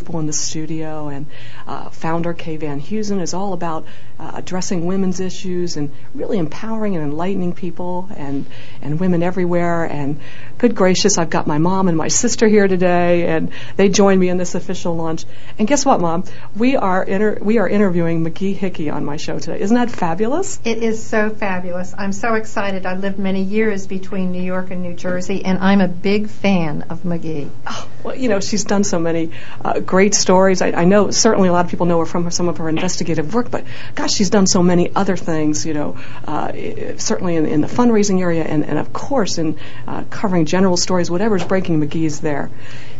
people in the studio, and uh, founder Kay Van Heusen is all about uh, addressing women's issues and really empowering and enlightening people and and women everywhere. And good gracious, I've got my mom and my sister here today, and they join me in this official launch. And guess what, Mom? We are inter- we are interviewing Magee Hickey on my show today. Isn't that fabulous? It is so fabulous. I'm so excited. I lived many years between New York and New Jersey, and I'm a big fan of Magee. Oh, well, you know, she's done so many uh, great stories. I, I know certainly a lot of people know her from some of her investigative work, but gosh, she's done so many other things. You know, uh, certainly in, in, the fundraising area, and, and of course in uh, covering general stories. Whatever's breaking, Magee's there.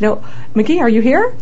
You know, Magee, are you here?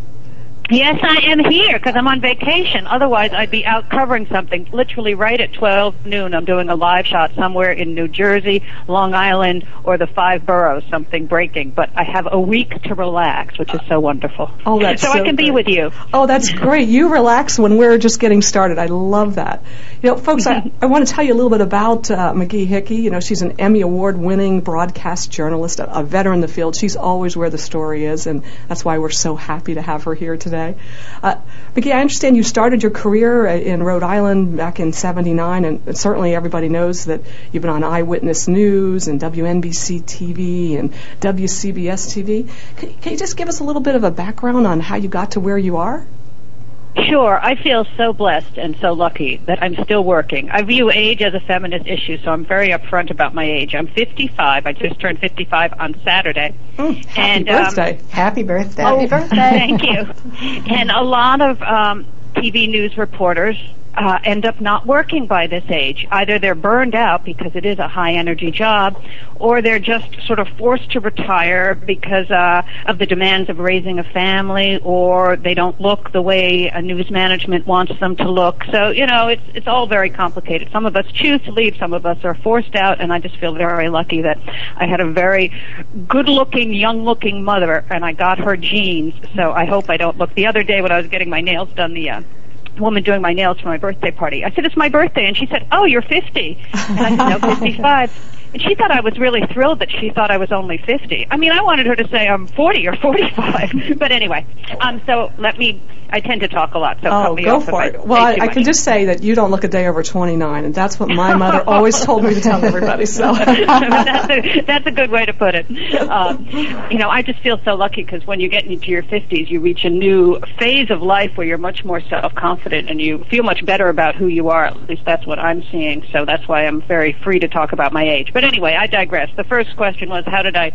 Yes, I am here because I'm on vacation. Otherwise, I'd be out covering something. Literally, right at 12 noon, I'm doing a live shot somewhere in New Jersey, Long Island, or the five boroughs. Something breaking, but I have a week to relax, which is so wonderful. Oh, that's so, so I can great. be with you. Oh, that's great. You relax when we're just getting started. I love that. You know, folks, I, I want to tell you a little bit about uh, Magee Hickey. You know, she's an Emmy Award-winning broadcast journalist, a, a veteran in the field. She's always where the story is, and that's why we're so happy to have her here today today. Uh, Mickey, I understand you started your career in Rhode Island back in 79, and certainly everybody knows that you've been on Eyewitness News and WNBC TV and WCBS TV. Can, can you just give us a little bit of a background on how you got to where you are? Sure. I feel so blessed and so lucky that I'm still working. I view age as a feminist issue, so I'm very upfront about my age. I'm 55. I just turned 55 on Saturday. Mm, happy and, birthday. Um, happy birthday. Oh, happy birthday. Thank you. And a lot of um, TV news reporters uh, end up not working by this age. Either they're burned out because it is a high energy job, or they're just sort of forced to retire because uh, of the demands of raising a family, or they don't look the way a news management wants them to look. So you know, it's it's all very complicated. Some of us choose to leave, some of us are forced out, and I just feel very lucky that I had a very good-looking, young-looking mother, and I got her genes. So I hope I don't look. The other day when I was getting my nails done, the uh, woman doing my nails for my birthday party. I said, it's my birthday. And she said, oh, you're 50. And I said, no, 55. And she thought I was really thrilled that she thought I was only 50. I mean, I wanted her to say I'm 40 or 45. but anyway, um, so let me, I tend to talk a lot, so oh, go for I it. Well, I, I can just say that you don't look a day over 29, and that's what my mother always told me to tell everybody. So that's, a, that's a good way to put it. Um, you know, I just feel so lucky because when you get into your 50s, you reach a new phase of life where you're much more self-confident and you feel much better about who you are. At least that's what I'm seeing. So that's why I'm very free to talk about my age. But anyway, I digress. The first question was, how did I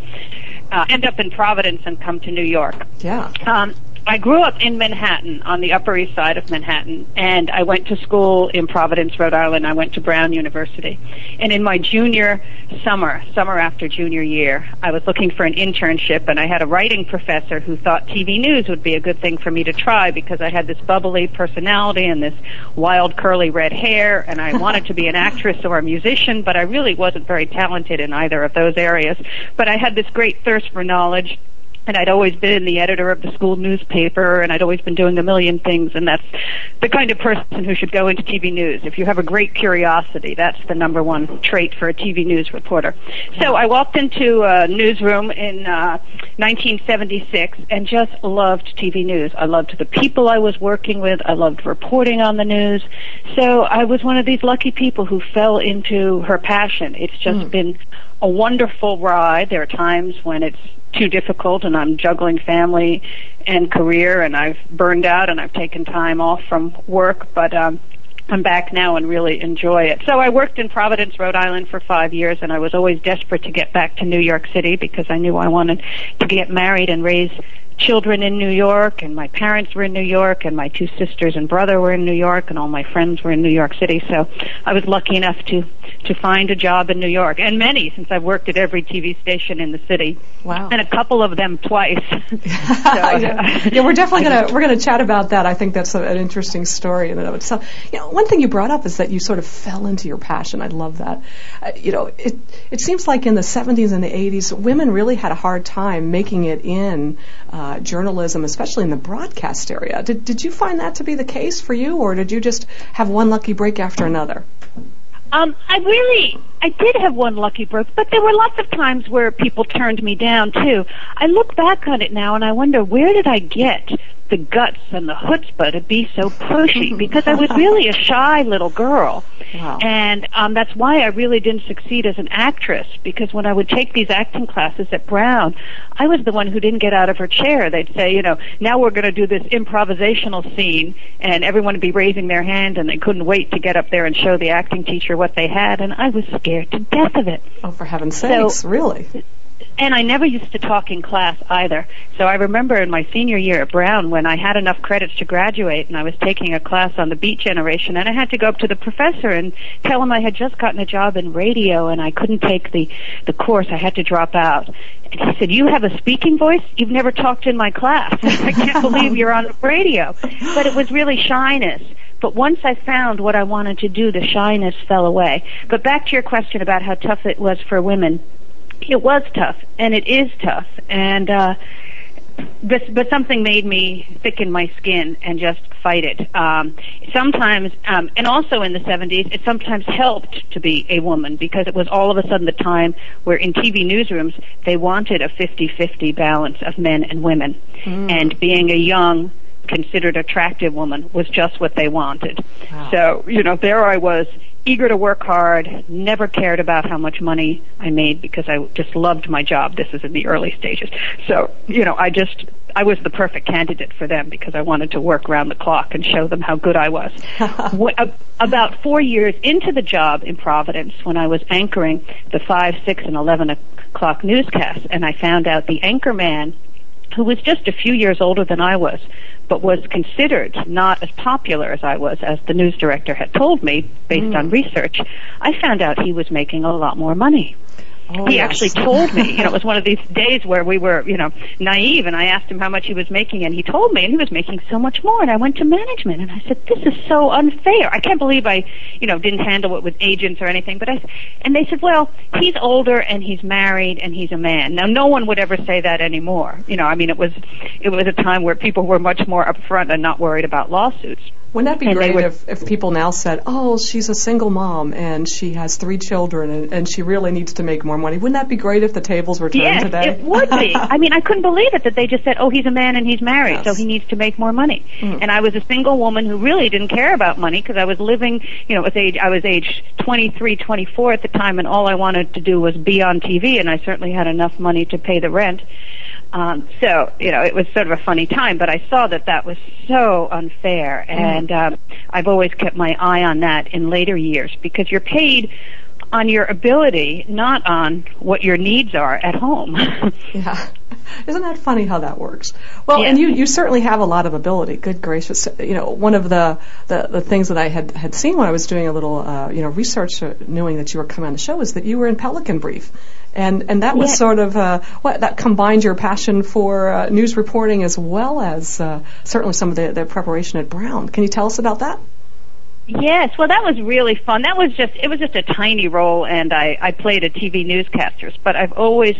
uh, end up in Providence and come to New York? Yeah. Um, I grew up in Manhattan, on the Upper East Side of Manhattan, and I went to school in Providence, Rhode Island. I went to Brown University. And in my junior summer, summer after junior year, I was looking for an internship, and I had a writing professor who thought TV news would be a good thing for me to try because I had this bubbly personality and this wild curly red hair, and I wanted to be an actress or a musician, but I really wasn't very talented in either of those areas. But I had this great thirst for knowledge and I'd always been the editor of the school newspaper, and I'd always been doing a million things, and that's the kind of person who should go into TV news. If you have a great curiosity, that's the number one trait for a TV news reporter. So I walked into a newsroom in uh, 1976 and just loved TV news. I loved the people I was working with. I loved reporting on the news. So I was one of these lucky people who fell into her passion. It's just mm. been a wonderful ride. There are times when it's too difficult and I'm juggling family and career and I've burned out and I've taken time off from work, but um I'm back now and really enjoy it. So I worked in Providence, Rhode Island for five years and I was always desperate to get back to New York City because I knew I wanted to get married and raise children in New York, and my parents were in New York, and my two sisters and brother were in New York, and all my friends were in New York City. So I was lucky enough to to find a job in New York, and many since I've worked at every TV station in the city. Wow! And a couple of them twice. so, yeah. yeah, we're definitely gonna we're gonna chat about that. I think that's a, an interesting story in and of itself. You know, one thing you brought up is that you sort of fell into your passion. I love that. Uh, you know, it it seems like in the 70s and the 80s, women really had a hard time making it in. Uh, journalism, especially in the broadcast area. Did, did you find that to be the case for you, or did you just have one lucky break after another? Um, I really, I did have one lucky break, but there were lots of times where people turned me down too. I look back on it now and I wonder where did I get the guts and the chutzpah to be so pushy because I was really a shy little girl. Wow. And um, that's why I really didn't succeed as an actress because when I would take these acting classes at Brown, I was the one who didn't get out of her chair. They'd say, you know, now we're going to do this improvisational scene and everyone would be raising their hand and they couldn't wait to get up there and show the acting teacher what they had and I was scared to death of it. Oh, for heaven's sakes, So- really? And I never used to talk in class either. So I remember in my senior year at Brown when I had enough credits to graduate and I was taking a class on the beat generation and I had to go up to the professor and tell him I had just gotten a job in radio and I couldn't take the, the course. I had to drop out. And he said, you have a speaking voice? You've never talked in my class. I can't believe you're on radio. But it was really shyness. But once I found what I wanted to do, the shyness fell away. But back to your question about how tough it was for women it was tough and it is tough and uh but, but something made me thicken my skin and just fight it. Um, sometimes, um, and also in the 70s, it sometimes helped to be a woman because it was all of a sudden the time where in TV newsrooms they wanted a 50-50 balance of men and women. And being a young, considered attractive woman was just what they wanted. Wow. So, you know, there I was eager to work hard, never cared about how much money I made because I just loved my job. This is in the early stages. So, you know, I just, I was the perfect candidate for them because I wanted to work around the clock and show them how good I was. Wh- ab- about four years into the job in Providence, when I was anchoring the 5, 6, and 11 o'clock newscasts, and I found out the anchor man who was just a few years older than I was, but was considered not as popular as I was, as the news director had told me based mm. on research, I found out he was making a lot more money. Oh, he yes. actually told me, you know, it was one of these days where we were, you know, naive and I asked him how much he was making and he told me and he was making so much more and I went to management and I said, this is so unfair. I can't believe I, you know, didn't handle it with agents or anything, but I, and they said, well, he's older and he's married and he's a man. Now no one would ever say that anymore. You know, I mean, it was, it was a time where people were much more upfront and not worried about lawsuits. Wouldn't that be And great would- if, if people now said, oh, she's a single mom and she has three children and, and she really needs to make more money? Wouldn't that be great if the tables were turned Yes, today? it would be. I mean, I couldn't believe it that they just said, "Oh, he's a man and he's married, Yes. so he needs to make more money." Mm. And I was a single woman who really didn't care about money because I was living, you know, it was age I was age 23, 24 at the time, and all I wanted to do was be on TV, and I certainly had enough money to pay the rent. Um, so, you know, it was sort of a funny time, but I saw that that was so unfair, and um, I've always kept my eye on that in later years because you're paid on your ability, not on what your needs are at home. Yeah. Isn't that funny how that works? Well, Yeah. and you, you certainly have a lot of ability. Good gracious. You know, one of the, the, the things that I had, had seen when I was doing a little, uh, you know, research, uh, knowing that you were coming on the show, is that you were in Pelican Brief. And, and that was Yeah. sort of, uh, what, that combined your passion for uh, news reporting as well as uh, certainly some of the, the preparation at Brown. Can you tell us about that? Yes, well, that was really fun. That was just it was just a tiny role, and I I played a TV newscaster, But I've always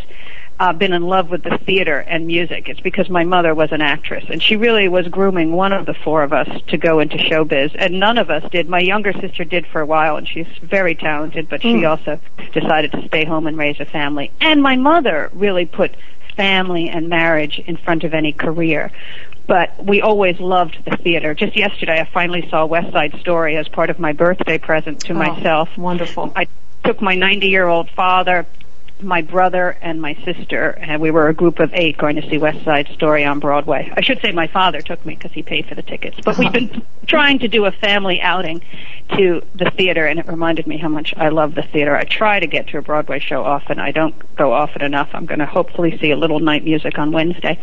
uh, been in love with the theater and music. It's because my mother was an actress, and she really was grooming one of the four of us to go into showbiz, and none of us did. My younger sister did for a while, and she's very talented, but she also decided to stay home and raise a family. And my mother really put family and marriage in front of any career. But we always loved the theater. Just yesterday, I finally saw West Side Story as part of my birthday present to Oh, myself. Wonderful. I took my 90 year old father, my brother, and my sister, and we were a group of eight going to see West Side Story on Broadway. I should say my father took me because he paid for the tickets. But we've been trying to do a family outing to the theater, and it reminded me how much I love the theater. I try to get to a Broadway show often. I don't go often enough. I'm going to hopefully see a little night music on Wednesday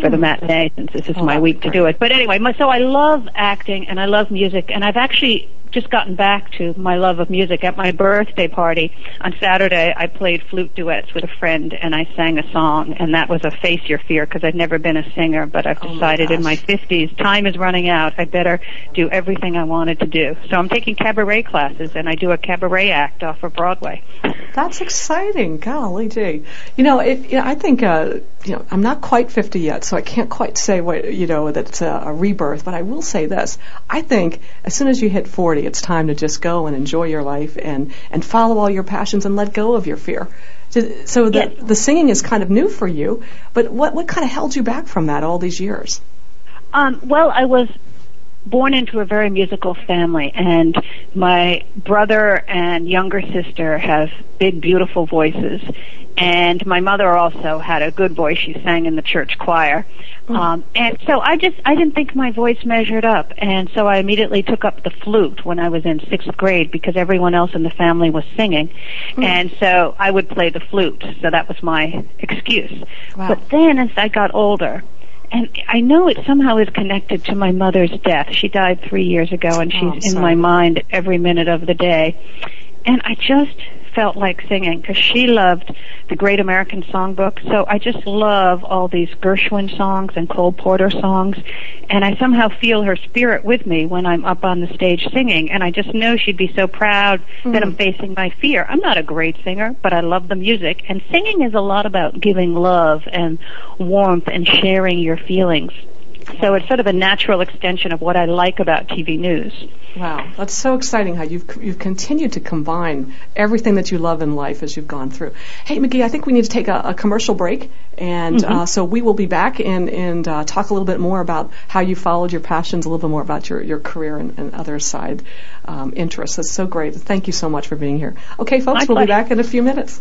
for the mm. matinee since this is Oh, my week be to do it. But anyway, my, so I love acting and I love music, and I've actually just gotten back to my love of music. At my birthday party on Saturday, I played flute duets with a friend, and I sang a song, and that was a Face Your Fear because I'd never been a singer, but I've Oh my decided in my 50s, time is running out. I better do everything I wanted to do. So I'm taking cabaret classes, and I do a cabaret act off of Broadway. That's exciting. Golly gee. You know, it, you know I think, uh, you know, I'm not quite 50 yet, so I can't quite say what, you know, that it's a, a rebirth, but I will say this. I think as soon as you hit 40, it's time to just go and enjoy your life and, and follow all your passions and let go of your fear. So- the, Yes. the singing is kind of new for you, but what, what kind of held you back from that all these years? Um, well, I was born into a very musical family, and my brother and younger sister have big, beautiful voices. And my mother also had a good voice. She sang in the church choir. Mm. Um, and so I just, I didn't think my voice measured up. And so I immediately took up the flute when I was in sixth grade because everyone else in the family was singing. Mm. And so I would play the flute. So that was my excuse. Wow. But then as I got older, and I know it somehow is connected to my mother's death. She died three years ago, and Oh, she's I'm in my mind every minute of the day. And I just felt like singing because she loved the Great American Songbook. So I just love all these Gershwin songs and Cole Porter songs, and I somehow feel her spirit with me when I'm up on the stage singing. And I just know she'd be so proud that I'm mm. facing my fear. I'm not a great singer, but I love the music, and singing is a lot about giving love and warmth and sharing your feelings. So it's sort of a natural extension of what I like about TV news. Wow, that's so exciting how you've you've continued to combine everything that you love in life as you've gone through. Hey, Magee, I think we need to take a, a commercial break, and uh, so we will be back and and uh, talk a little bit more about how you followed your passions, a little bit more about your your career and, and other side um, interests. That's so great. Thank you so much for being here. Okay, folks, My we'll be back in a few minutes.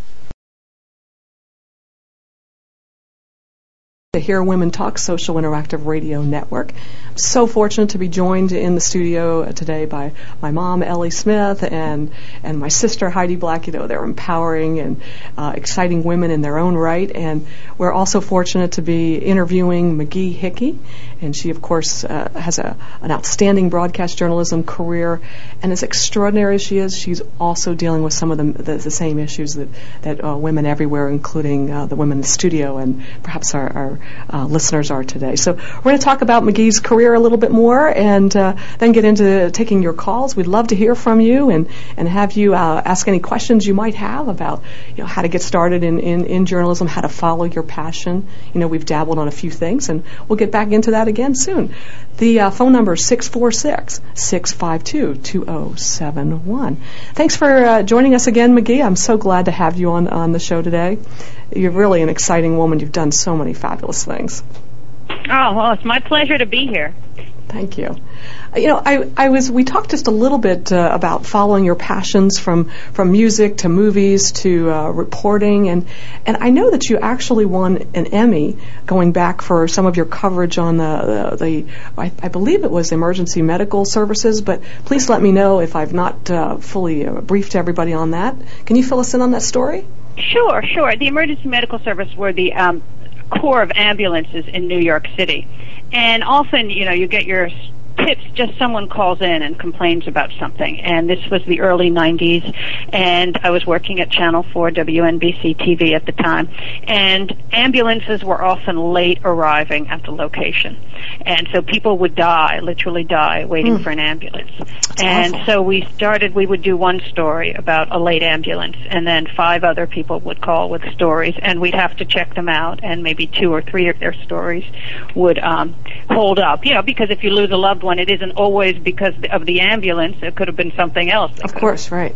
The Hear Women Talk Social Interactive Radio Network. I'm so fortunate to be joined in the studio today by my mom, Ellie Smith, and, and my sister, Heidi Black. You know, they're empowering and uh, exciting women in their own right. And we're also fortunate to be interviewing Magee Hickey. And she, of course, uh, has a, an outstanding broadcast journalism career. And as extraordinary as she is, she's also dealing with some of the, the, the same issues that, that uh, women everywhere, including uh, the women in the studio and perhaps our, our uh, listeners are today. So we're going to talk about Magee's career a little bit more and uh, then get into taking your calls. We'd love to hear from you and, and have you uh, ask any questions you might have about you know, how to get started in, in, in journalism, how to follow your passion. You know, we've dabbled on a few things and we'll get back into that again soon. The uh, phone number is 646 652 2071. Thanks for uh, joining us again, Magee. I'm so glad to have you on, on the show today. You're really an exciting woman. You've done so many fabulous things. Oh, well, it's my pleasure to be here. Thank you. You know, I, I was we talked just a little bit uh, about following your passions from from music to movies to uh, reporting, and and I know that you actually won an Emmy going back for some of your coverage on the the, the I, I believe it was emergency medical services. But please let me know if I've not uh, fully uh, briefed everybody on that. Can you fill us in on that story? Sure, sure. The emergency medical service were the um, corps of ambulances in New York City. And often, you know, you get your tips just someone calls in and complains about something. And this was the early 90s, and I was working at Channel 4 WNBC TV at the time. And ambulances were often late arriving at the location. And so people would die, literally die, waiting for an ambulance. and awful. so we started, we would do one story about a late ambulance, and then five other people would call with stories, and we'd have to check them out, and maybe two or three of their stories would um, hold up. You know, because if you lose a loved one, it isn't always because of the ambulance. It could have been something else. Of course, right.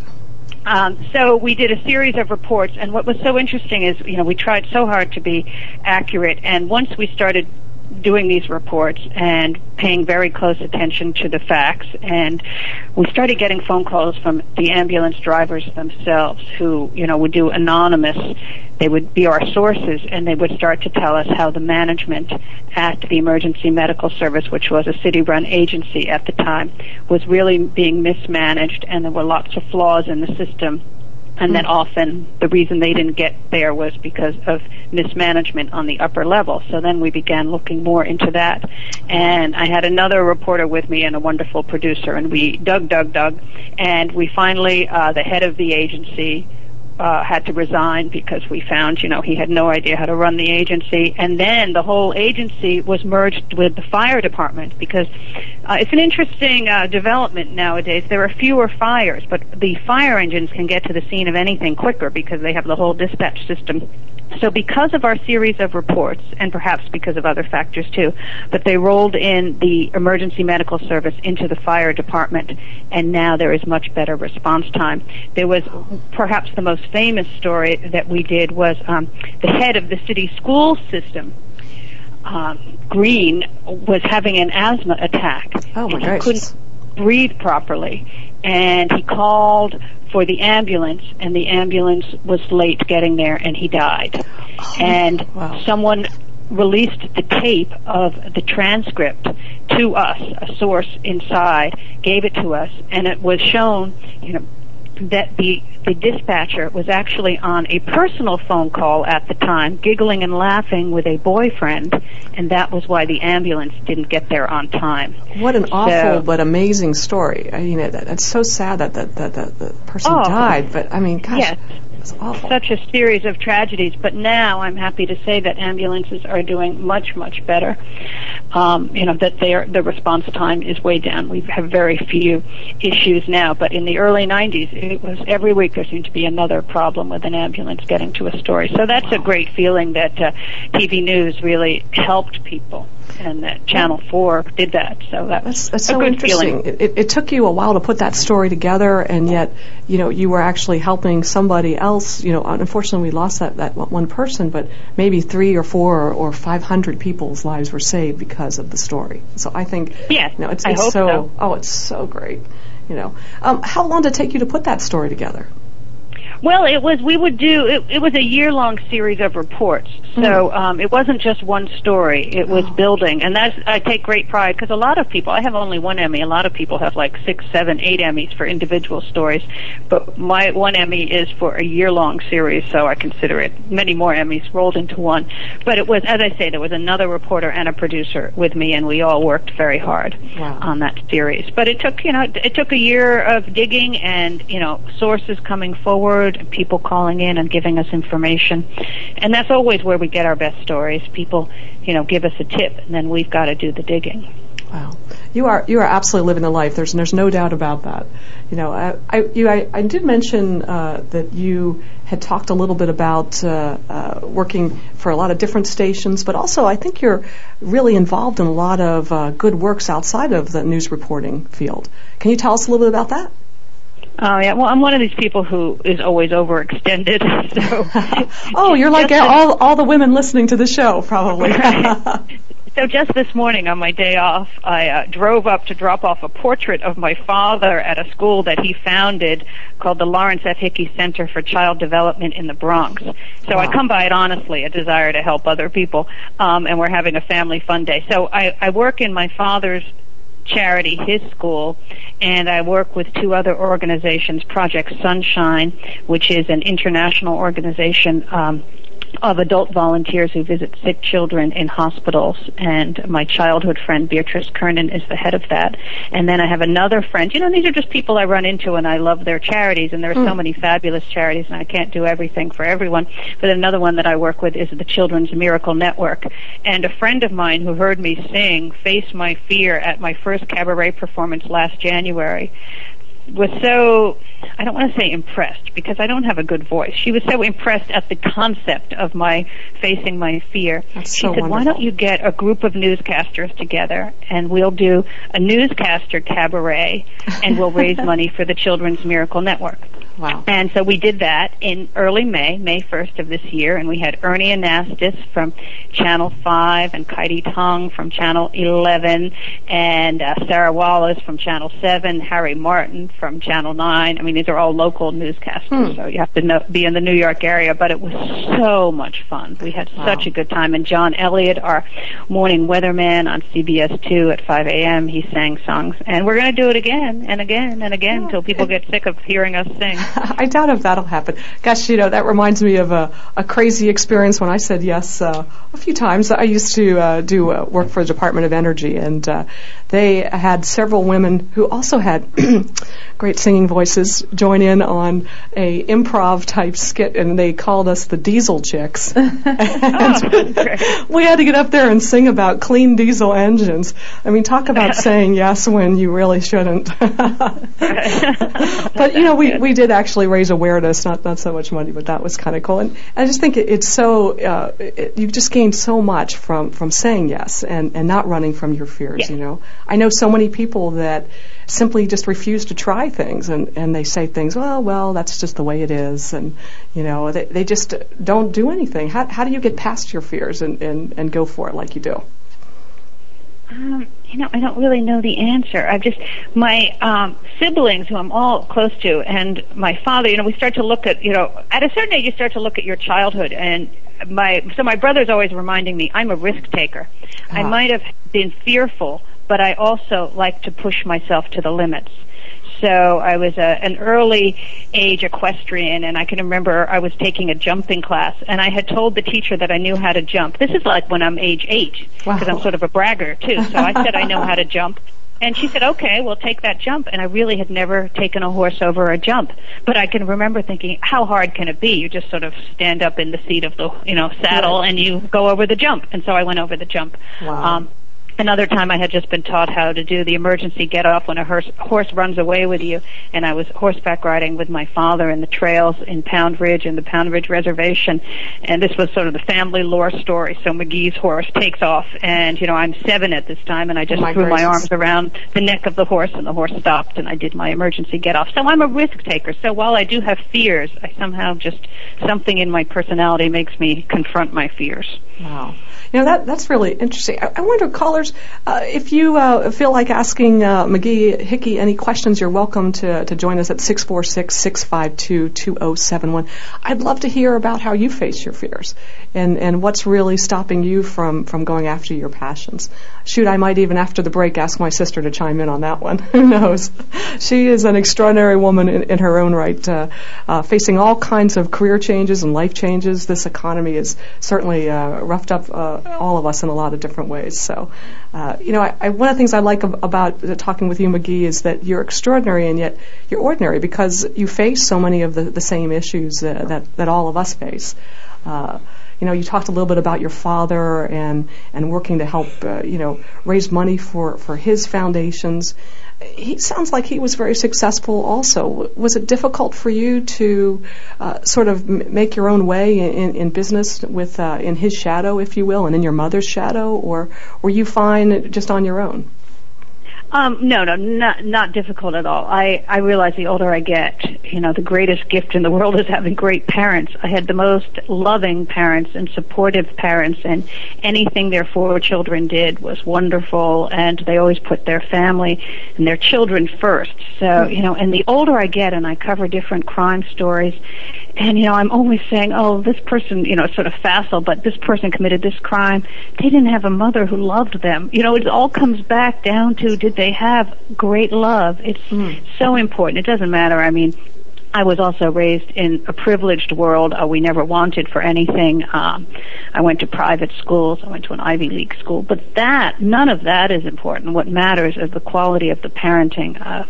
Um, so we did a series of reports, and what was so interesting is, you know, we tried so hard to be accurate, and once we started doing these reports and paying very close attention to the facts, and we started getting phone calls from the ambulance drivers themselves, who, you know, would do anonymous. They would be our sources, and they would start to tell us how the management at the Emergency Medical Service, which was a city-run agency at the time, was really being mismanaged, and there were lots of flaws in the system and that often the reason they didn't get there was because of mismanagement on the upper level. So then we began looking more into that. And I had another reporter with me and a wonderful producer, and we dug, dug, dug, and we finally, uh, the head of the agency, had to resign because we found, you know, he had no idea how to run the agency. And then the whole agency was merged with the fire department because uh, it's an interesting uh, development nowadays. There are fewer fires, but the fire engines can get to the scene of anything quicker because they have the whole dispatch system. So because of our series of reports, and perhaps because of other factors too, but they rolled in the emergency medical service into the fire department, and now there is much better response time. There was perhaps the most famous story that we did was um, the head of the city school system um, Green was having an asthma attack. Oh my and he couldn't breathe properly, and he called for the ambulance, and the ambulance was late getting there, and he died. Oh, and Oh, wow. someone released the tape of the transcript to us, a source inside gave it to us, and it was shown, you know, that the the dispatcher was actually on a personal phone call at the time, giggling and laughing with a boyfriend, and that was why the ambulance didn't get there on time. What an awful but amazing story. I mean, it, it's so sad that the, that the, the person Oh. died, but I mean, gosh, It's awful. Such a series of tragedies, but now I'm happy to say that ambulances are doing much, much better. Um, you know that their the response time is way down. We have very few issues now, but in the early 90s, it was every week there seemed to be another problem with an ambulance getting to a story. So that's a great feeling that uh, TV news really helped people, and that Channel 4 did that. So that's, That's, that's a so good interesting. feeling. It, it, took you a while to put that story together, and yet, you know, you were actually helping somebody else. You know, unfortunately, we lost that, that one person, but maybe three or four or, or 500 people's lives were saved because of the story. So I think, Yes, you know, it's, I it's hope so, so. oh, it's so great. You know, um, how long did it take you to put that story together? Well, it was. We would do. It, it was a year-long series of reports, so um, it wasn't just one story. It was building, and that's. I take great pride because a lot of people. I have only one Emmy. A lot of people have like six, seven, eight Emmys for individual stories, but my one Emmy is for a year-long series, so I consider it many more Emmys rolled into one. But it was, as I say, there was another reporter and a producer with me, and we all worked very hard Wow. on that series. But it took, you know, it took a year of digging and, you know, sources coming forward, people calling in and giving us information. And that's always where we get our best stories. People, you know, give us a tip and then we've got to do the digging. Wow, you are you are absolutely living the life. There's there's no doubt about that. You know, I I, you, I, I did mention uh, that you had talked a little bit about uh, uh, working for a lot of different stations, but also I think you're really involved in a lot of uh, good works outside of the news reporting field. Can you tell us a little bit about that? Oh yeah, well I'm one of these people who is always overextended. So oh, you're like Just all all the women listening to the show, probably. So just this morning on my day off, I uh, drove up to drop off a portrait of my father at a school that he founded called the Lawrence F. Hickey Center for Child Development in the Bronx. So I come by it honestly, a desire to help other people, um, and we're having a family fun day. So I, I work in my father's charity, his school, and I work with two other organizations, Project Sunshine, which is an international organization um, of adult volunteers who visit sick children in hospitals. And my childhood friend Beatrice Kernan is the head of that. And then I have another friend. You know, these are just people I run into, and I love their charities. And there are so mm. many fabulous charities, and I can't do everything for everyone. But another one that I work with is the Children's Miracle Network. And a friend of mine who heard me sing "Face My Fear" at my first cabaret performance last January was so I don't want to say impressed because I don't have a good voice. She was so impressed at the concept of my facing my fear. That's she so said, "Why don't you get a group of newscasters together and we'll do a newscaster cabaret and we'll raise money for the Children's Miracle Network." wow. And so we did that in early May, May 1st of this year, and we had Ernie Anastos from Channel 5 and Kaity Tong from Channel 11 and uh, Sarah Wallace from Channel 7, Harry Martin from Channel 9. I mean, these are all local newscasters, so you have to know, be in the New York area, but it was so much fun. We had such a good time. And John Elliott, our morning weatherman on CBS 2 at 5 a.m., he sang songs. And we're going to do it again and again and again until people get sick of hearing us sing. I doubt if that'll happen. Gosh, you know, that reminds me of a, a crazy experience when I said yes uh, a few times. I used to uh, do uh, work for the Department of Energy, and uh, they had several women who also had great singing voices join in on a improv type skit, and they called us the Diesel Chicks. Oh, we had to get up there and sing about clean diesel engines. I mean, talk about saying yes when you really shouldn't. but you know, we, we did actually raise awareness, not not so much money, but that was kind of cool. And I just think it, it's so uh, it, you've just gained so much from from saying yes and and not running from your fears. Yes. You know, I know so many people that simply just refuse to try things and and they say things. Well, well, that's just the way it is, and you know, they they just don't do anything. How how do you get past your fears and and and go for it like you do? Um, you know, I don't really know the answer. I've just my um, siblings, who I'm all close to, and my father. You know, we start to look at you know at a certain age, you start to look at your childhood, and my so my brother's always reminding me I'm a risk taker. I Ah. might have been fearful, but I also like to push myself to the limits. So I was a, an early age equestrian, and I can remember I was taking a jumping class, and I had told the teacher that I knew how to jump. This is like when I'm age eight, because Wow. I'm sort of a bragger too. So I said I know how to jump. And she said, okay, we'll take that jump. And I really had never taken a horse over a jump. But I can remember thinking, how hard can it be? You just sort of stand up in the seat of the, you know, saddle and you go over the jump. And so I went over the jump. Wow. Um, Another time I had just been taught how to do the emergency get off when a horse, horse runs away with you. And I was horseback riding with my father in the trails in Pound Ridge and the Pound Ridge Reservation. And this was sort of the family lore story. So Magee's horse takes off and, you know, I'm seven at this time and I just Oh, my threw my arms around the neck of the horse and the horse stopped and I did my emergency get off. So I'm a risk taker. So while I do have fears, I somehow just, something in my personality makes me confront my fears. Wow. You know, that, that's really interesting. I, I wonder, callers, uh, if you uh, feel like asking uh, Magee Hickey any questions, you're welcome to, to join us at 646-652-2071. I'd love to hear about how you face your fears and, and what's really stopping you from, from going after your passions. Shoot, I might even after the break ask my sister to chime in on that one. Who knows? She is an extraordinary woman in, in her own right, uh, uh, facing all kinds of career changes and life changes. This economy is certainly uh, roughed up uh, all of us in a lot of different ways. So, uh, you know, I, I, one of the things I like ab- about talking with you, Magee, is that you're extraordinary and yet you're ordinary because you face so many of the, the same issues that, that all of us face. Uh, you know, you talked a little bit about your father and, and working to help, uh, you know, raise money for, for his foundations. He sounds like he was very successful also. Was it difficult for you to uh, sort of m- make your own way in, in, in business with uh, in his shadow, if you will, and in your mother's shadow, or were you fine just on your own? Um, no, no, not not difficult at all. I I realize the older I get, you know, the greatest gift in the world is having great parents. I had the most loving parents and supportive parents, and anything their four children did was wonderful, and they always put their family and their children first. So, you know, and the older I get, and I cover different crime stories, and you know, I'm always saying, oh, this person, you know, sort of facile, but this person committed this crime. They didn't have a mother who loved them. You know, it all comes back down to did they have great love? It's so important. It doesn't matter. I mean, I was also raised in a privileged world. Uh, we never wanted for anything. Um, I went to private schools. I went to an Ivy League school. But that, none of that is important. What matters is the quality of the parenting of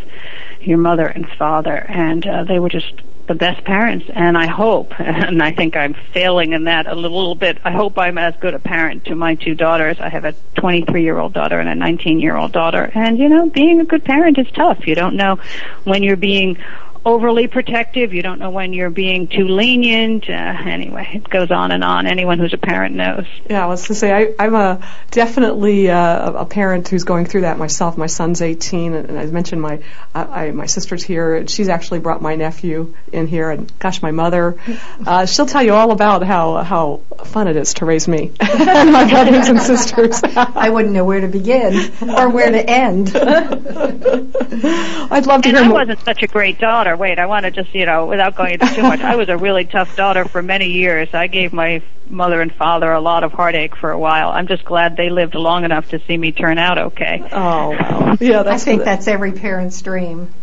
your mother and father. And uh, they were just the best parents. And I hope, and I think I'm failing in that a little bit, I hope I'm as good a parent to my two daughters. I have a 23 year old daughter and a 19 year old daughter. And, you know, being a good parent is tough. You don't know when you're being overly protective. You don't know when you're being too lenient. Uh, anyway, it goes on and on. Anyone who's a parent knows. Yeah, I was to say I, I'm a definitely uh, a parent who's going through that myself. My son's 18, and I mentioned my I, I, my sister's here, and she's actually brought my nephew in here. And gosh, my mother, uh, she'll tell you all about how how fun it is to raise me and my brothers and sisters. I wouldn't know where to begin or where to end. I'd love to And hear I more. wasn't such a great daughter. Wait, I want to just, you know, without going into too much, I was a really tough daughter for many years. I gave my mother and father a lot of heartache for a while. I'm just glad they lived long enough to see me turn out okay. Oh, wow. Yeah, that's I that's think that's every parent's dream.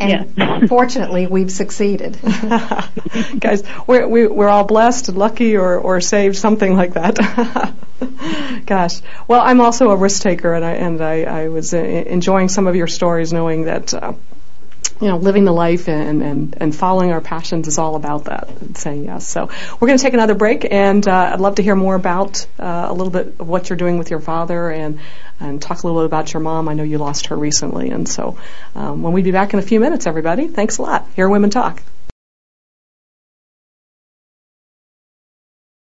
And Yeah. fortunately, we've succeeded. Guys, we're, we, we're all blessed, lucky, or, or saved, something like that. Gosh. Well, I'm also a risk taker, and I, and I, I was uh, enjoying some of your stories knowing that, uh, you know, living the life and, and, and following our passions is all about that, saying yes. So we're going to take another break, and uh, I'd love to hear more about uh, a little bit of what you're doing with your father and, and talk a little bit about your mom. I know you lost her recently, and so um, when we be back in a few minutes, everybody, thanks a lot. Hear, Women Talk.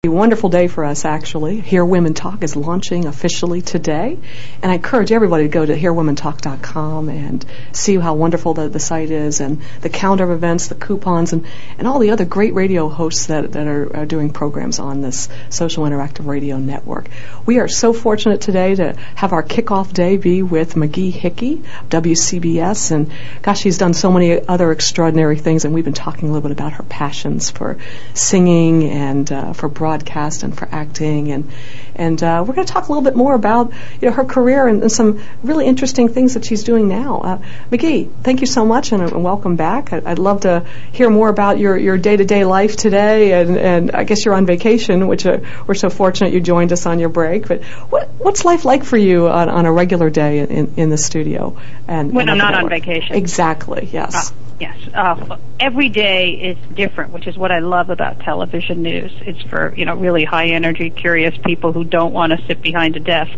A wonderful day for us, actually. Hear Women Talk is launching officially today, and I encourage everybody to go to hearwomentalk.com and see how wonderful the, the site is, and the calendar of events, the coupons, and, and all the other great radio hosts that, that are, are doing programs on this social interactive radio network. We are so fortunate today to have our kickoff day be with Magee Hickey, WCBS, and gosh, she's done so many other extraordinary things, and we've been talking a little bit about her passions for singing and uh, for broadcast and for acting, and and uh, we're going to talk a little bit more about you know her career and, and some really interesting things that she's doing now. Uh, Magee, thank you so much and, and welcome back. I, would love to hear more about your your day to day life today, and and I guess you're on vacation, which uh, we're so fortunate you joined us on your break. But what what's life like for you on, on a regular day in, in the studio? And when I'm not on vacation. Exactly. Yes. Ah. Yes. Uh, every day is different, which is what I love about television news. It's for, you know, really high energy, curious people who don't want to sit behind a desk.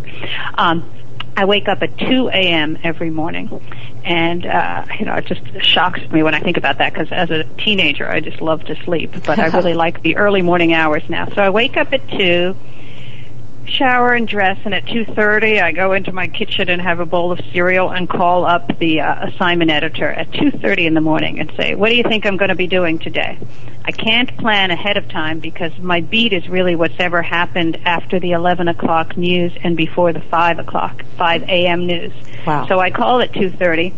Um, I wake up at 2 a.m. every morning. And, uh, you know, it just shocks me when I think about that because as a teenager, I just love to sleep. But I really like the early morning hours now. So I wake up at 2 shower and dress, and at 2:30 I go into my kitchen and have a bowl of cereal and call up the uh, assignment editor at 2:30 in the morning and say, "What do you think I'm going to be doing today?" I can't plan ahead of time because my beat is really what's ever happened after the 11 o'clock news and before the 5 o'clock 5 a.m. news. Wow. So I call at 2:30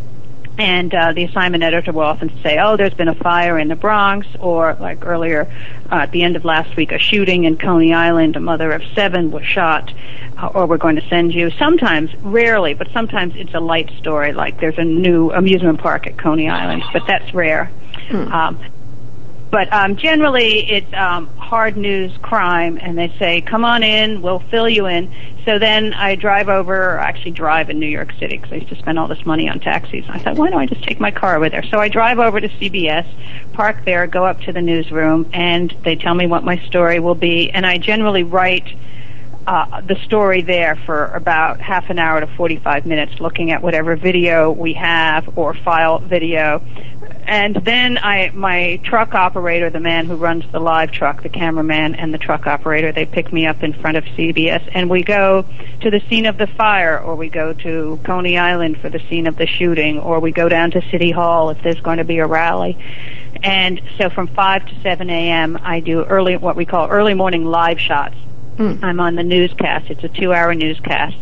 and uh, the assignment editor will often say, "Oh, there's been a fire in the Bronx," or like earlier uh, at the end of last week, a shooting in Coney Island. A mother of seven was shot, uh, or we're going to send you. Sometimes, rarely, but sometimes it's a light story, like there's a new amusement park at Coney Island, but that's rare. Hmm. Um, but um, generally, it's um, hard news crime, and they say, "Come on in, we'll fill you in." So then I drive over, or actually drive in New York City because I used to spend all this money on taxis. I thought, why don't I just take my car over there? So I drive over to CBS, park there, go up to the newsroom, and they tell me what my story will be, and I generally write Uh, the story there for about half an hour to 45 minutes, looking at whatever video we have or file video. And then I, my truck operator, the man who runs the live truck, the cameraman and the truck operator, they pick me up in front of CBS and we go to the scene of the fire or we go to Coney Island for the scene of the shooting or we go down to City Hall if there's going to be a rally. And so from 5 to 7 a.m. I do early, what we call early morning live shots Mm. I'm on the newscast. It's a two-hour newscast,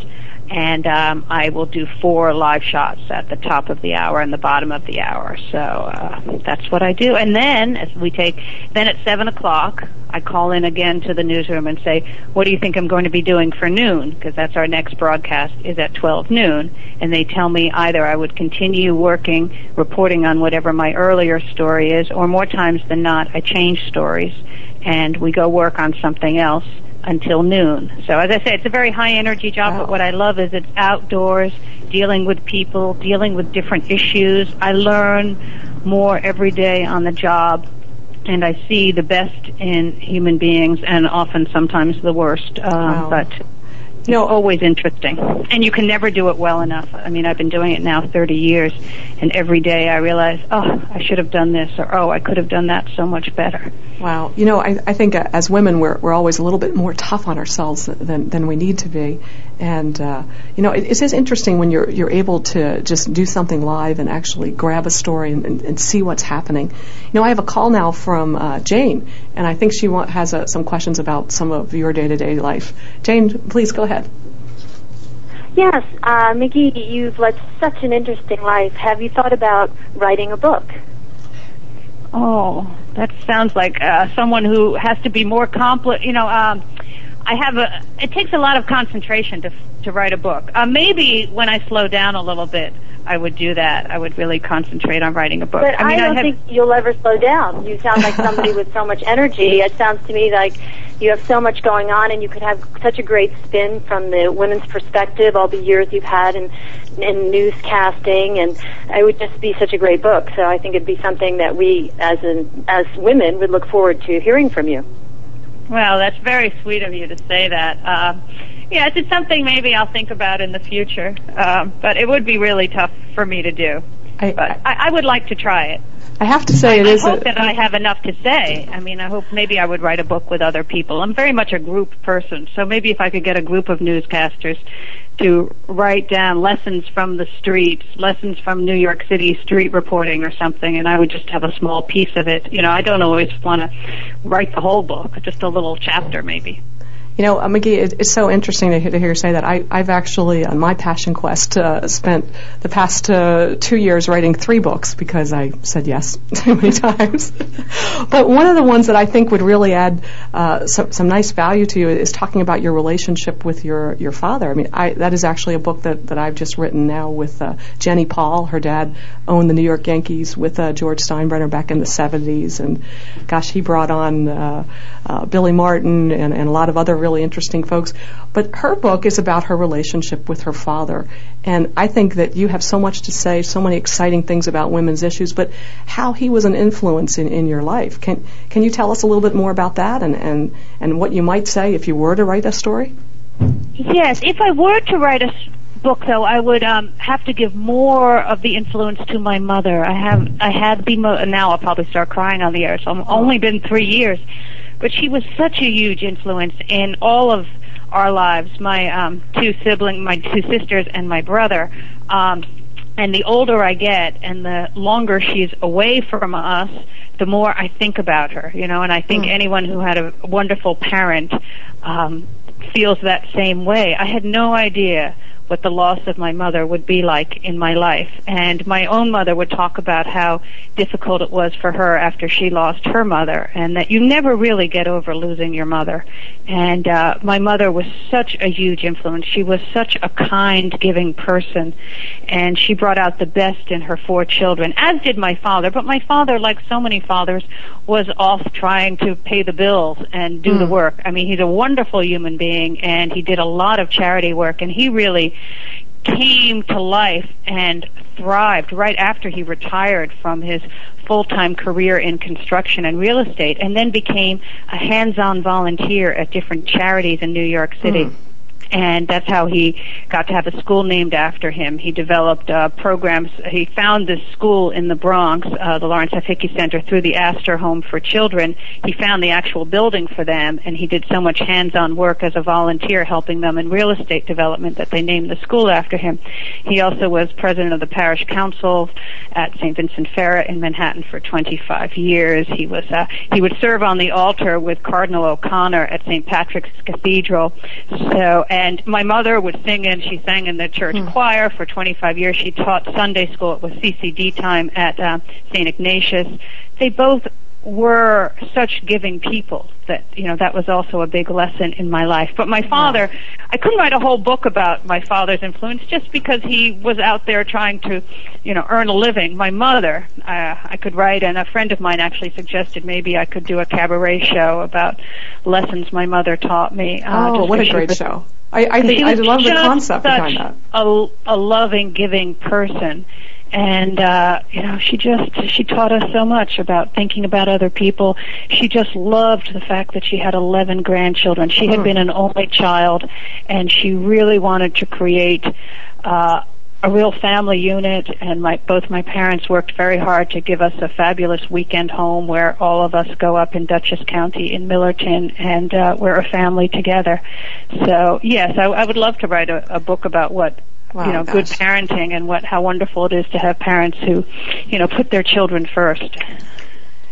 and um, I will do four live shots at the top of the hour and the bottom of the hour. So uh, that's what I do. And then as we take, then at seven o'clock, I call in again to the newsroom and say, "What do you think I'm going to be doing for noon?" Because that's our next broadcast is at 12 noon, and they tell me either I would continue working, reporting on whatever my earlier story is, or more times than not, I change stories and we go work on something else until noon. So as I say, it's a very high energy job, wow. but what I love is it's outdoors, dealing with people, dealing with different issues. I learn more every day on the job and I see the best in human beings and often sometimes the worst. Uh, wow. But know, always interesting. And you can never do it well enough. I mean, I've been doing it now 30 years, and every day I realize, oh, I should have done this, or oh, I could have done that so much better. Wow. You know, I, I think uh, as women, we're, we're always a little bit more tough on ourselves than, than we need to be. And, uh, you know, it, it is interesting when you're, you're able to just do something live and actually grab a story and, and, and see what's happening. You know, I have a call now from uh, Jane, and I think she has uh, some questions about some of your day to day life. Jane, please go ahead. Yes, uh, Magee, you've led such an interesting life. Have you thought about writing a book? Oh, that sounds like uh, someone who has to be more complex. You know, um, I have a. It takes a lot of concentration to to write a book. Uh, maybe when I slow down a little bit, I would do that. I would really concentrate on writing a book. But I, mean, I don't I think you'll ever slow down. You sound like somebody with so much energy. It sounds to me like you have so much going on, and you could have such a great spin from the women's perspective, all the years you've had in, in newscasting, and it would just be such a great book. So I think it'd be something that we, as an, as women, would look forward to hearing from you. Well, that's very sweet of you to say that. Uh, yeah, it's something maybe I'll think about in the future, um, but it would be really tough for me to do. I, But I, I would like to try it. I have to say it I is hope a, that I have enough to say. I mean, I hope maybe I would write a book with other people. I'm very much a group person, so maybe if I could get a group of newscasters to write down lessons from the streets, lessons from New York City street reporting or something, and I would just have a small piece of it. You know, I don't always want to write the whole book, just a little chapter maybe. You know, Magee, it, it's so interesting to, hear- to hear you say that. I, I've actually, on my passion quest, uh, spent the past uh, two years writing three books because I said yes too many times. but one of the ones that I think would really add uh, some, some nice value to you is talking about your relationship with your, your father. I mean, I, that is actually a book that, that I've just written now with uh, Jenny Paul. Her dad owned the New York Yankees with uh, George Steinbrenner back in the 70s. And gosh, he brought on uh, Billy Martin and, and a lot of other really interesting folks. But her book is about her relationship with her father. And I think that you have so much to say, so many exciting things about women's issues, but how he was an influence in, in your life. Can, can you tell us a little bit more about that and, and, and what you might say if you were to write a story? Yes, if I were to write a book, though, I would um, have to give more of the influence to my mother. I have, I had the mo- now I'll probably start crying on the air. So I've only been three years, but she was such a huge influence in all of our lives. My um, two siblings, my two sisters, and my brother. Um, and the older I get, and the longer she's away from us, the more I think about her. You know, and I think anyone who had a wonderful parent um, feels that same way. I had no idea what the loss of my mother would be like in my life. And my own mother would talk about how difficult it was for her after she lost her mother, and that you never really get over losing your mother. And uh, my mother was such a huge influence. She was such a kind, giving person, and she brought out the best in her four children, as did my father. But my father, like so many fathers, was off trying to pay the bills and do the work. I mean, he's a wonderful human being, and he did a lot of charity work, and he really came to life and thrived right after he retired from his full-time career in construction and real estate and then became a hands-on volunteer at different charities in New York City. Hmm. And that's how he got to have a school named after him. He developed uh, programs. He found this school in the Bronx, uh, the Lawrence F. Hickey Center, through the Astor Home for Children. He found the actual building for them, and he did so much hands-on work as a volunteer helping them in real estate development that they named the school after him. He also was president of the parish council at St. Vincent Ferrer in Manhattan for 25 years. He was uh, he would serve on the altar with Cardinal O'Connor at St. Patrick's Cathedral. So, and my mother would sing and she sang in the church choir for 25 years. She taught Sunday school. It was CCD time at uh, St. Ignatius. They both were such giving people that you know that was also a big lesson in my life but my father i couldn't write a whole book about my father's influence just because he was out there trying to you know earn a living my mother uh, i could write and a friend of mine actually suggested maybe i could do a cabaret show about lessons my mother taught me uh, Oh, what a great show. I, I think I love the concept behind that. A, a loving, giving person, and uh, you know, she just she taught us so much about thinking about other people. She just loved the fact that she had 11 grandchildren. She had been an only child, and she really wanted to create. Uh, a real family unit and my both my parents worked very hard to give us a fabulous weekend home where all of us go up in Dutchess County in Millerton and uh, we're a family together. So yes, I, I would love to write a, a book about what Wow, you know good parenting and what how wonderful it is to have parents who you know put their children first.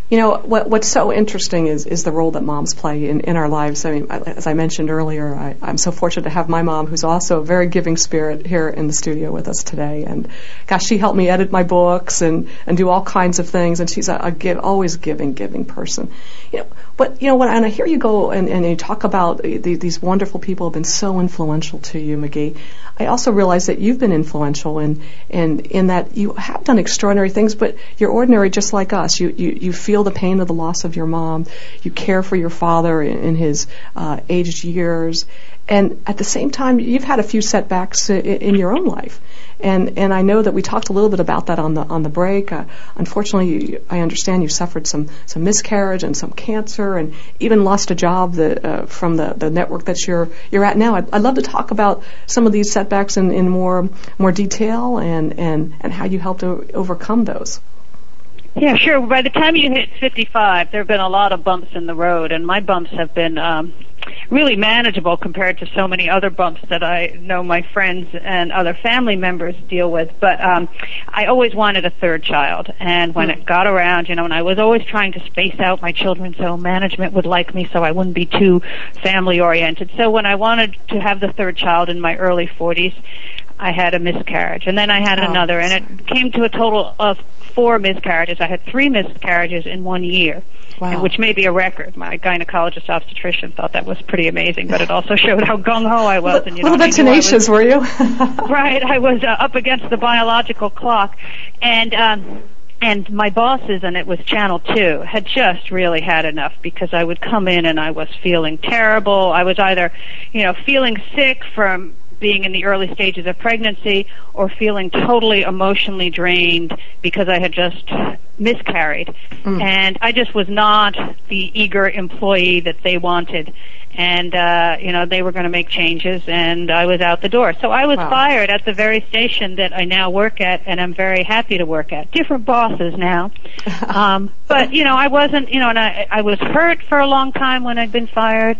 You know what? What's so interesting is is the role that moms play in, in our lives. I mean, as I mentioned earlier, I, I'm so fortunate to have my mom, who's also a very giving spirit, here in the studio with us today. And gosh, she helped me edit my books and and do all kinds of things. And she's a, a give, always giving, giving person. You know, but you know when, and I hear you go and, and you talk about the, these wonderful people have been so influential to you, Magee. I also realize that you've been influential in in in that you have done extraordinary things, but you're ordinary just like us. You you you feel feel the pain of the loss of your mom. You care for your father in, in his uh, aged years, and at the same time, you've had a few setbacks in, in your own life. And and I know that we talked a little bit about that on the on the break. Uh, unfortunately, you, I understand you suffered some some miscarriage and some cancer, and even lost a job that, uh, from the, the network that you're you're at now. I'd, I'd love to talk about some of these setbacks in, in more more detail and and and how you helped to overcome those. Yeah, sure. By the time you hit 55, there have been a lot of bumps in the road, and my bumps have been um, really manageable compared to so many other bumps that I know my friends and other family members deal with. But um, I always wanted a third child, and when it got around, you know, and I was always trying to space out my children so management would like me, so I wouldn't be too family oriented. So when I wanted to have the third child in my early 40s, I had a miscarriage, and then I had Oh, another, and it came to a total of four miscarriages. I had three miscarriages in one year, Wow. which may be a record. My gynecologist obstetrician thought that was pretty amazing, but it also showed how gung ho I was. A And you know, little and bit I was- tenacious, were you? right. I was uh, up against the biological clock, and um, and my bosses, and it was Channel Two, had just really had enough because I would come in and I was feeling terrible. I was either, you know, feeling sick from being in the early stages of pregnancy or feeling totally emotionally drained because I had just miscarried. And I just was not the eager employee that they wanted. And, uh, you know, they were going to make changes and I was out the door. So I was Wow. fired at the very station that I now work at and I'm very happy to work at. Different bosses now. um, but, you know, I wasn't, you know, and I, I was hurt for a long time when I'd been fired.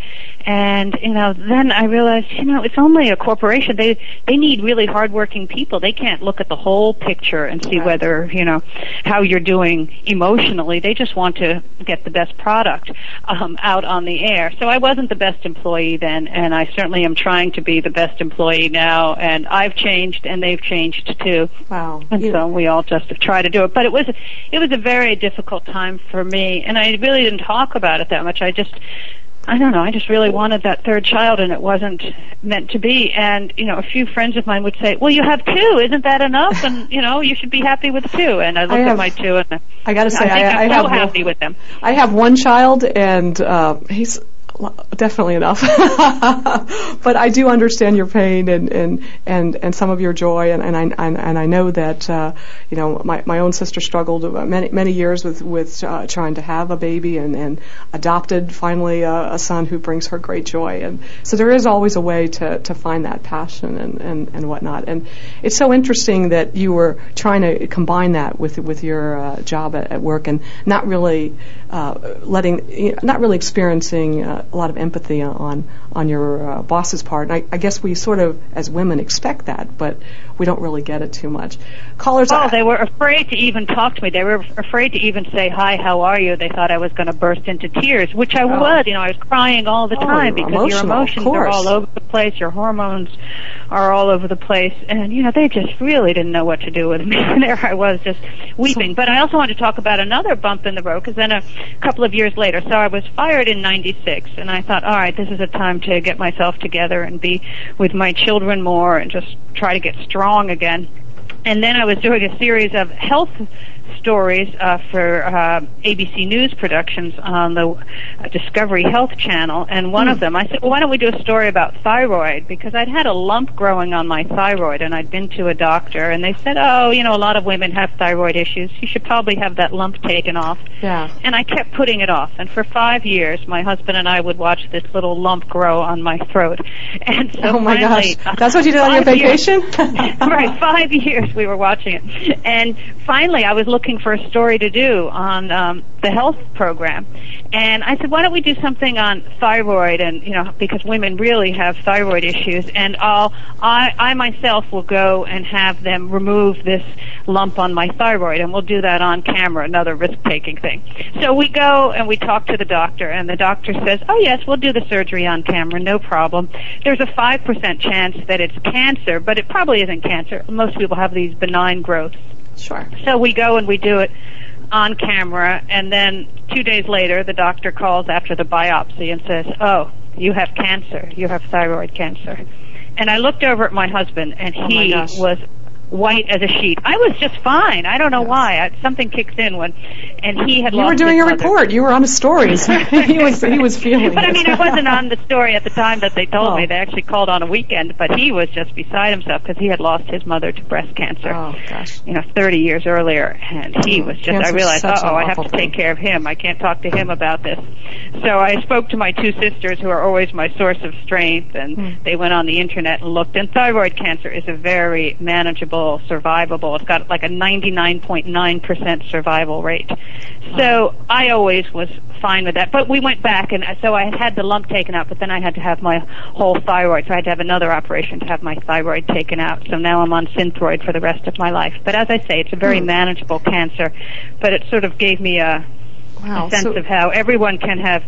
And, you know, then I realized, you know, it's only a corporation. They, they need really hardworking people. They can't look at the whole picture and see Right. whether, you know, how you're doing emotionally. They just want to get the best product, um, out on the air. So I wasn't the best employee then, and I certainly am trying to be the best employee now, and I've changed and they've changed too. wow. And You- so we all just try to do it. But it was it was a very difficult time for me, and I really didn't talk about it that much. I just I don't know. I just really wanted that third child, and it wasn't meant to be. And you know, a few friends of mine would say, "Well, you have two. Isn't that enough? And you know, you should be happy with two. And I looked have- at my two, and I got to say, I think I, I'm so happy with them. I have one child, and uh, he's definitely enough. but I do understand your pain and and and, and some of your joy, and, and I and, and I know that uh, you know my, my own sister struggled many many years with with uh, trying to have a baby and and adopted finally a, a son who brings her great joy, and so there is always a way to to find that passion and and and whatnot. And it's so interesting that you were trying to combine that with with your uh, job at, at work and not really uh, letting, you know, not really experiencing uh, a lot of empathy on on your uh, boss's part. And I, I guess we sort of, as women, expect that, but we don't really get it too much. Callers, Oh, I- they were afraid to even talk to me. They were afraid to even say hi, how are you? They thought I was going to burst into tears, which I oh. was. You know, I was crying all the Oh, time because your emotional, emotions are all over the place. Your hormones are all over the place, and you know they just really didn't know what to do with me. And there I was, just weeping. But I also wanted to talk about another bump in the road because then a couple of years later, so I was fired in '96, and I thought, all right, this is a time to get myself together and be with my children more and just try to get strong again. And then I was doing a series of health stories uh, for uh, ABC News productions on the uh, Discovery Health Channel, and one of them, I said, well, why don't we do a story about thyroid? Because I'd had a lump growing on my thyroid, and I'd been to a doctor, and they said, oh, you know, a lot of women have thyroid issues. You should probably have that lump taken off. yeah. And I kept putting it off. And for five years, my husband and I would watch this little lump grow on my throat. And so Oh my finally, gosh, that's what you did on your five years- vacation? right, five years we were watching it. And finally, I was looking for a story to do on um, the health program. And I said, why don't we do something on thyroid? And, you know, because women really have thyroid issues. And I'll, I, I myself will go and have them remove this lump on my thyroid. And we'll do that on camera, another risk taking thing. So we go and we talk to the doctor. And the doctor says, oh, yes, we'll do the surgery on camera, no problem. There's a 5% chance that it's cancer, but it probably isn't cancer. Most people have these benign growths. Sure. So we go and we do it on camera, and then two days later, the doctor calls after the biopsy and says, "Oh, you have cancer. You have thyroid cancer." And I looked over at my husband, and Oh he was white as a sheet. I was just fine. I don't know why. I, something kicks in when, and he had You were doing a mother. report. You were on the stories. he was he was feeling. But I mean, I wasn't on the story at the time that they told Oh. me. They actually called on a weekend, but he was just beside himself because he had lost his mother to breast cancer. Oh gosh. You know, 30 years earlier, and he was just. I realized, oh, I have to thing. take care of him. I can't talk to him about this. So I spoke to my two sisters, who are always my source of strength, and Hmm. they went on the internet and looked. And thyroid cancer is a very manageable, survivable. It's got like a 99.9% survival rate. So I always was fine with that. But we went back, and so I had the lump taken out, but then I had to have my whole thyroid. So I had to have another operation to have my thyroid taken out. So now I'm on Synthroid for the rest of my life. But as I say, it's a very hmm. manageable cancer. But it sort of gave me a, Wow. a sense So- of how everyone can have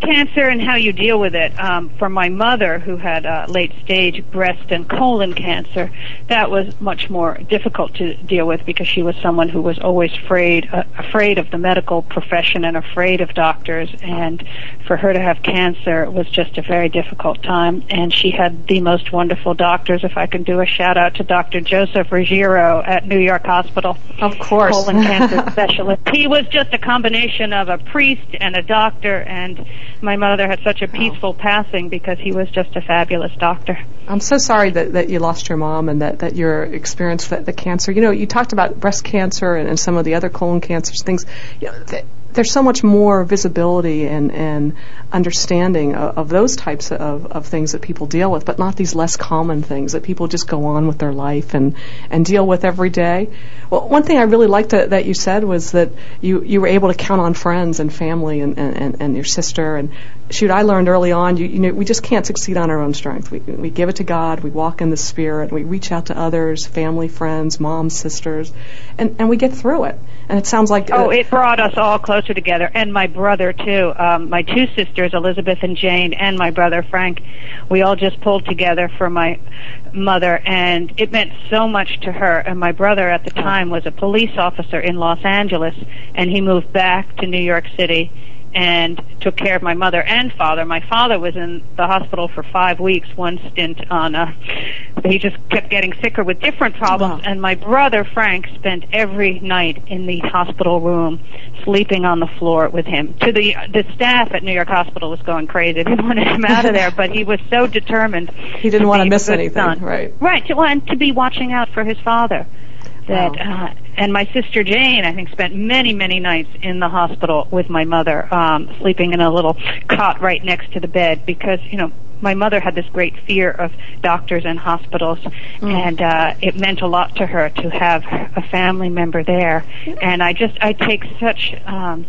cancer and how you deal with it. Um, for my mother, who had uh, late stage breast and colon cancer, that was much more difficult to deal with because she was someone who was always afraid, uh, afraid of the medical profession and afraid of doctors. And for her to have cancer it was just a very difficult time. And she had the most wonderful doctors. If I can do a shout out to Dr. Joseph Ruggiero at New York Hospital Of course. colon cancer specialist. He was just a combination of a priest and a doctor, and my mother had such a peaceful passing because he was just a fabulous doctor. I'm so sorry that, that you lost your mom and that, that your experience with the cancer. You know, you talked about breast cancer and, and some of the other colon cancers, things. You know, th- there's so much more visibility and, and understanding of, of those types of, of things that people deal with, but not these less common things that people just go on with their life and, and deal with every day. Well, one thing I really liked that, that you said was that you, you were able to count on friends and family and, and, and, and your sister. And shoot, I learned early on, you, you know, we just can't succeed on our own strength. We, we give it to God, we walk in the Spirit, we reach out to others, family, friends, moms, sisters, and, and we get through it. And it sounds like Oh, uh, it brought us all closer together, and my brother too. Um, my two sisters, Elizabeth and Jane, and my brother Frank. We all just pulled together for my mother, and it meant so much to her. And my brother at the time was a police officer in Los Angeles, and he moved back to New York City and took care of my mother and father. My father was in the hospital for five weeks, one stint on a. He just kept getting sicker with different problems, Wow. and my brother Frank spent every night in the hospital room, sleeping on the floor with him. To the the staff at New York Hospital was going crazy. They wanted him out of there, but he was so determined. he didn't want to miss anything, son. right? Right, to, well, and to be watching out for his father. That Wow. uh, and my sister Jane, I think, spent many, many nights in the hospital with my mother, um, sleeping in a little cot right next to the bed because you know my mother had this great fear of doctors and hospitals, and uh, it meant a lot to her to have a family member there. And I just I take such. Um,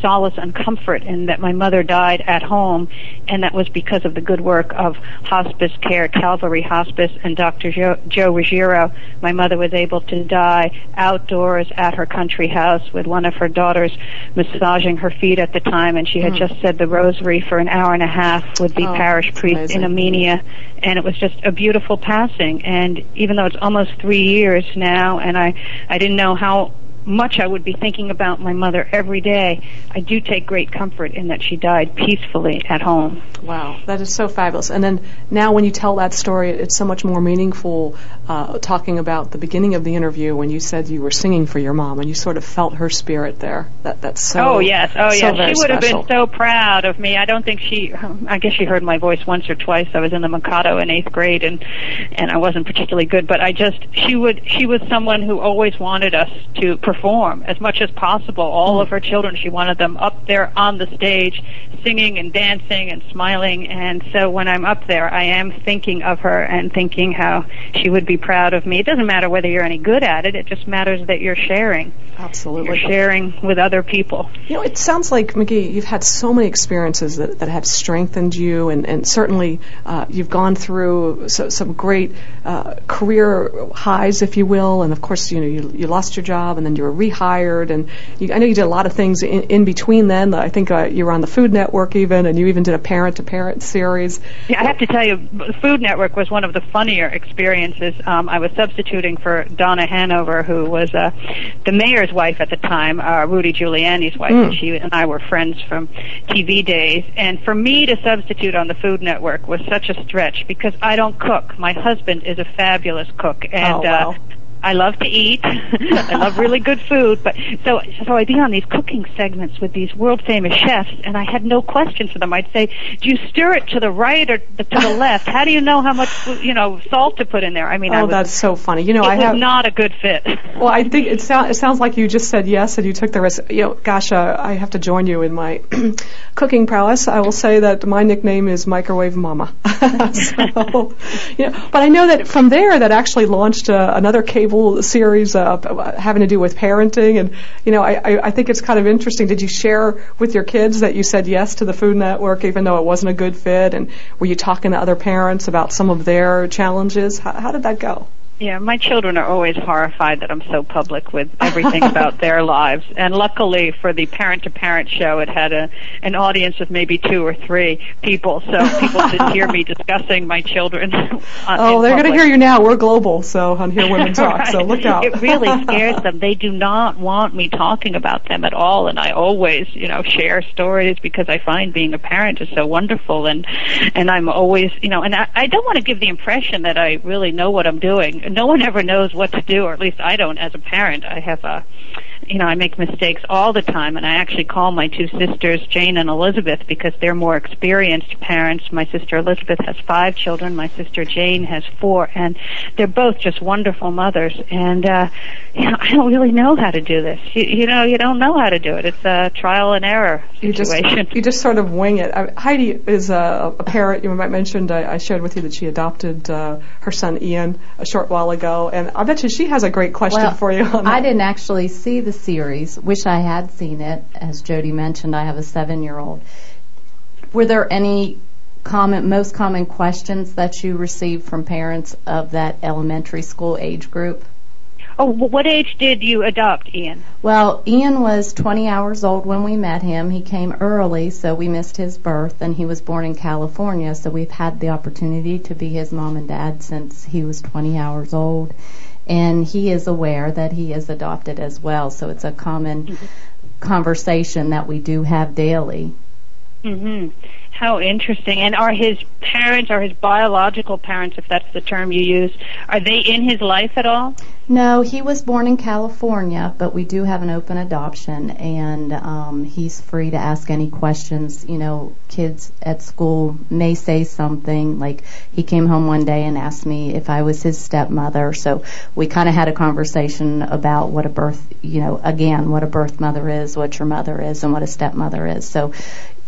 solace and comfort in that my mother died at home, and that was because of the good work of hospice care, Calvary Hospice, and Dr. Joe, Joe Ruggiero. My mother was able to die outdoors at her country house with one of her daughters massaging her feet at the time, and she had hmm. just said the rosary for an hour and a half with the Oh, parish priest in amazing. Amenia, and it was just a beautiful passing. And even though it's almost three years now, and I, I didn't know how much I would be thinking about my mother every day, I do take great comfort in that she died peacefully at home. Wow, that is so fabulous. And then now, when you tell that story, it's so much more meaningful. Uh, talking about the beginning of the interview when you said you were singing for your mom and you sort of felt her spirit there. That that's so. oh yes, oh yes, very she would have been so proud of me. I don't think she. I guess she heard my voice once or twice. I was in the Mikado in eighth grade, and and I wasn't particularly good. But I just she would she was someone who always wanted us to perform as much as possible. All hmm. of her children, she wanted them up there on the stage, singing and dancing and smiling. And so when I'm up there, I am thinking of her and thinking how she would be proud of me. It doesn't matter whether you're any good at it. It just matters that you're sharing. You're Absolutely. sharing with other people. You know, it sounds like Magee. You've had so many experiences that, that have strengthened you, and and certainly uh, you've gone through so, some great uh, career highs, if you will. And of course, you know, you, you lost your job, and then you were rehired, and you, I know you did a lot of things in, in between. Then I think uh, you were on the Food Network even, and you even did a parent-to-parent series. Yeah, I have to tell you, the Food Network was one of the funnier experiences. Um, I was substituting for Donna Hanover, who was uh, the mayor's Schwarzenegger's wife at the time, uh, Rudy Giuliani's wife, Mm. and she and I were friends from TV days. And for me to substitute on the Food Network was such a stretch because I don't cook. My husband is a fabulous cook, and Oh, wow. uh, I love to eat. I love really good food, but so so I'd be on these cooking segments with these world famous chefs, and I had no questions for them. I'd say, "Do you stir it to the right or to the left? How do you know how much you know salt to put in there?" I mean, I Oh, was, that's so funny. You know, it I was have. not a good fit. Well, I think it, sound, it sounds like you just said yes and you took the risk. You know, gosh, uh, I have to join you in my cooking prowess. I will say that my nickname is Microwave Mama. so, you know, but I know that from there that actually launched uh, another cable series uh, having to do with parenting, and you know, I, I think it's kind of interesting. Did you share with your kids that you said yes to the Food Network even though it wasn't a good fit, and were you talking to other parents about some of their challenges? How, how did that go? Yeah, my children are always horrified that I'm so public with everything about their lives. And luckily for the parent to parent show, it had a an audience of maybe two or three people, so people didn't hear me discussing my children. Uh, on- Oh, they're going to hear you now. We're global, so on Hear Women Talk. So look out. It really scares them. They do not want me talking about them at all, and I always, you know, share stories because I find being a parent is so wonderful, and and I'm always, you know, and I, I don't want to give the impression that I really know what I'm doing. No one ever knows what to do, or at least I don't as a parent. I have a you know, I make mistakes all the time, and I actually call my two sisters, Jane and Elizabeth, because they're more experienced parents. My sister Elizabeth has five children. My sister Jane has four, and they're both just wonderful mothers. And uh, you know, I don't really know how to do this. You, you know, you don't know how to do it. It's a trial and error You just situation. you just sort of wing it. I, Heidi is a, a parent. You might mentioned I, I shared with you that she adopted uh, her son Ian a short while ago, and I bet you she has a great question Well, for you. On I didn't actually see the series. Wish I had seen it. As Jody mentioned, I have a seven-year-old. Were there any common, most common questions that you received from parents of that elementary school age group? Oh, wh- what age did you adopt, Ian? Well, Ian was 20 hours old when we met him. He came early, so we missed his birth, and he was born in California, so we've had the opportunity to be his mom and dad since he was 20 hours old. And he is aware that he is adopted as well, so it's a common mm-hmm. conversation that we do have daily. Hmm How interesting. And are his parents, or his biological parents, if that's the term you use, are they in his life at all? No, he was born in California, but we do have an open adoption, and um, he's free to ask any questions. You know, kids at school may say something like he came home one day and asked me if I was his stepmother. So we kind of had a conversation about what a birth, you know, again, what a birth mother is, what your mother is, and what a stepmother is. So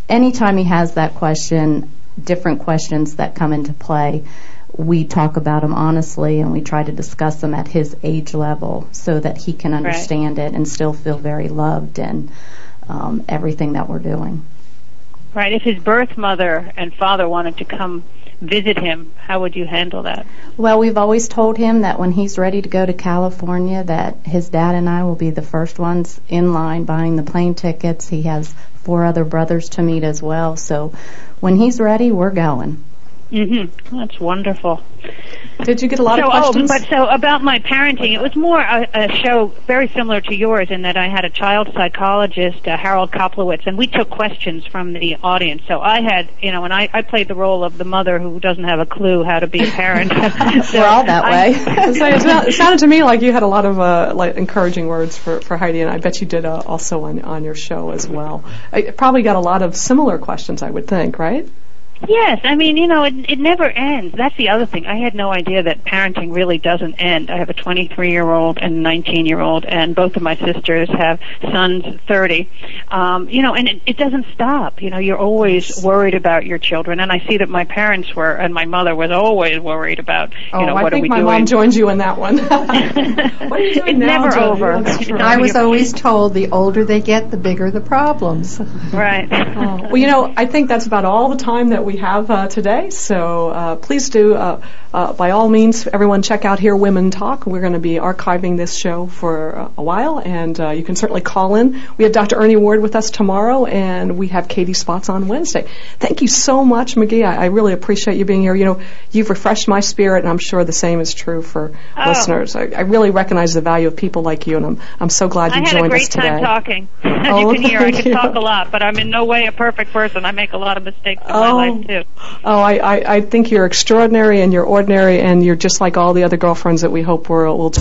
anytime he has that question, different questions that come into play we talk about them honestly and we try to discuss them at his age level so that he can understand it and still feel very loved in um, everything that we're doing. Right. If his birth mother and father wanted to come visit him, how would you handle that? Well, we've always told him that when he's ready to go to California that his dad and I will be the first ones in line buying the plane tickets. He has four other brothers to meet as well. So when he's ready, we're going. Mm-hmm. That's wonderful. Did you get a lot so, of questions? Oh, but so about my parenting, it was more a, a show very similar to yours in that I had a child psychologist, uh, Harold Koplewicz, and we took questions from the audience. So I had, you know, and I, I played the role of the mother who doesn't have a clue how to be a parent. so we're all that way. So it sounded to me like you had a lot of uh, like encouraging words for, for Heidi, and I bet you did uh, also on on your show as well. I probably got a lot of similar questions, I would think, right? Yes, I mean, you know, it, it never ends. That's the other thing. I had no idea that parenting really doesn't end. I have a 23 year old and a 19 year old, and both of my sisters have sons 30. Um, you know, and it, it doesn't stop. You know, you're always worried about your children, and I see that my parents were, and my mother was always worried about, you oh, know, I what think are we doing? my doing? mom joined you in that one. what are you doing It's now, never Jody? over. I was always told the older they get, the bigger the problems. right. Oh, well, you know, I think that's about all the time that we we have uh, today. So uh, please do, uh, uh, by all means, everyone check out Hear Women Talk. We're going to be archiving this show for uh, a while, and uh, you can certainly call in. We have Dr. Ernie Ward with us tomorrow, and we have Katie Spots on Wednesday. Thank you so much, Magee. I, I really appreciate you being here. You know, you've refreshed my spirit, and I'm sure the same is true for Oh. listeners. I, I really recognize the value of people like you, and I'm, I'm so glad I you had a joined great us today. time talking. As Oh, you can hear, I can you. talk a lot, but I'm in no way a perfect person. I make a lot of mistakes in Oh. my life too. Oh, I, I, I think you're extraordinary and you're ordinary and you're just like all the other girlfriends that we hope we're, we'll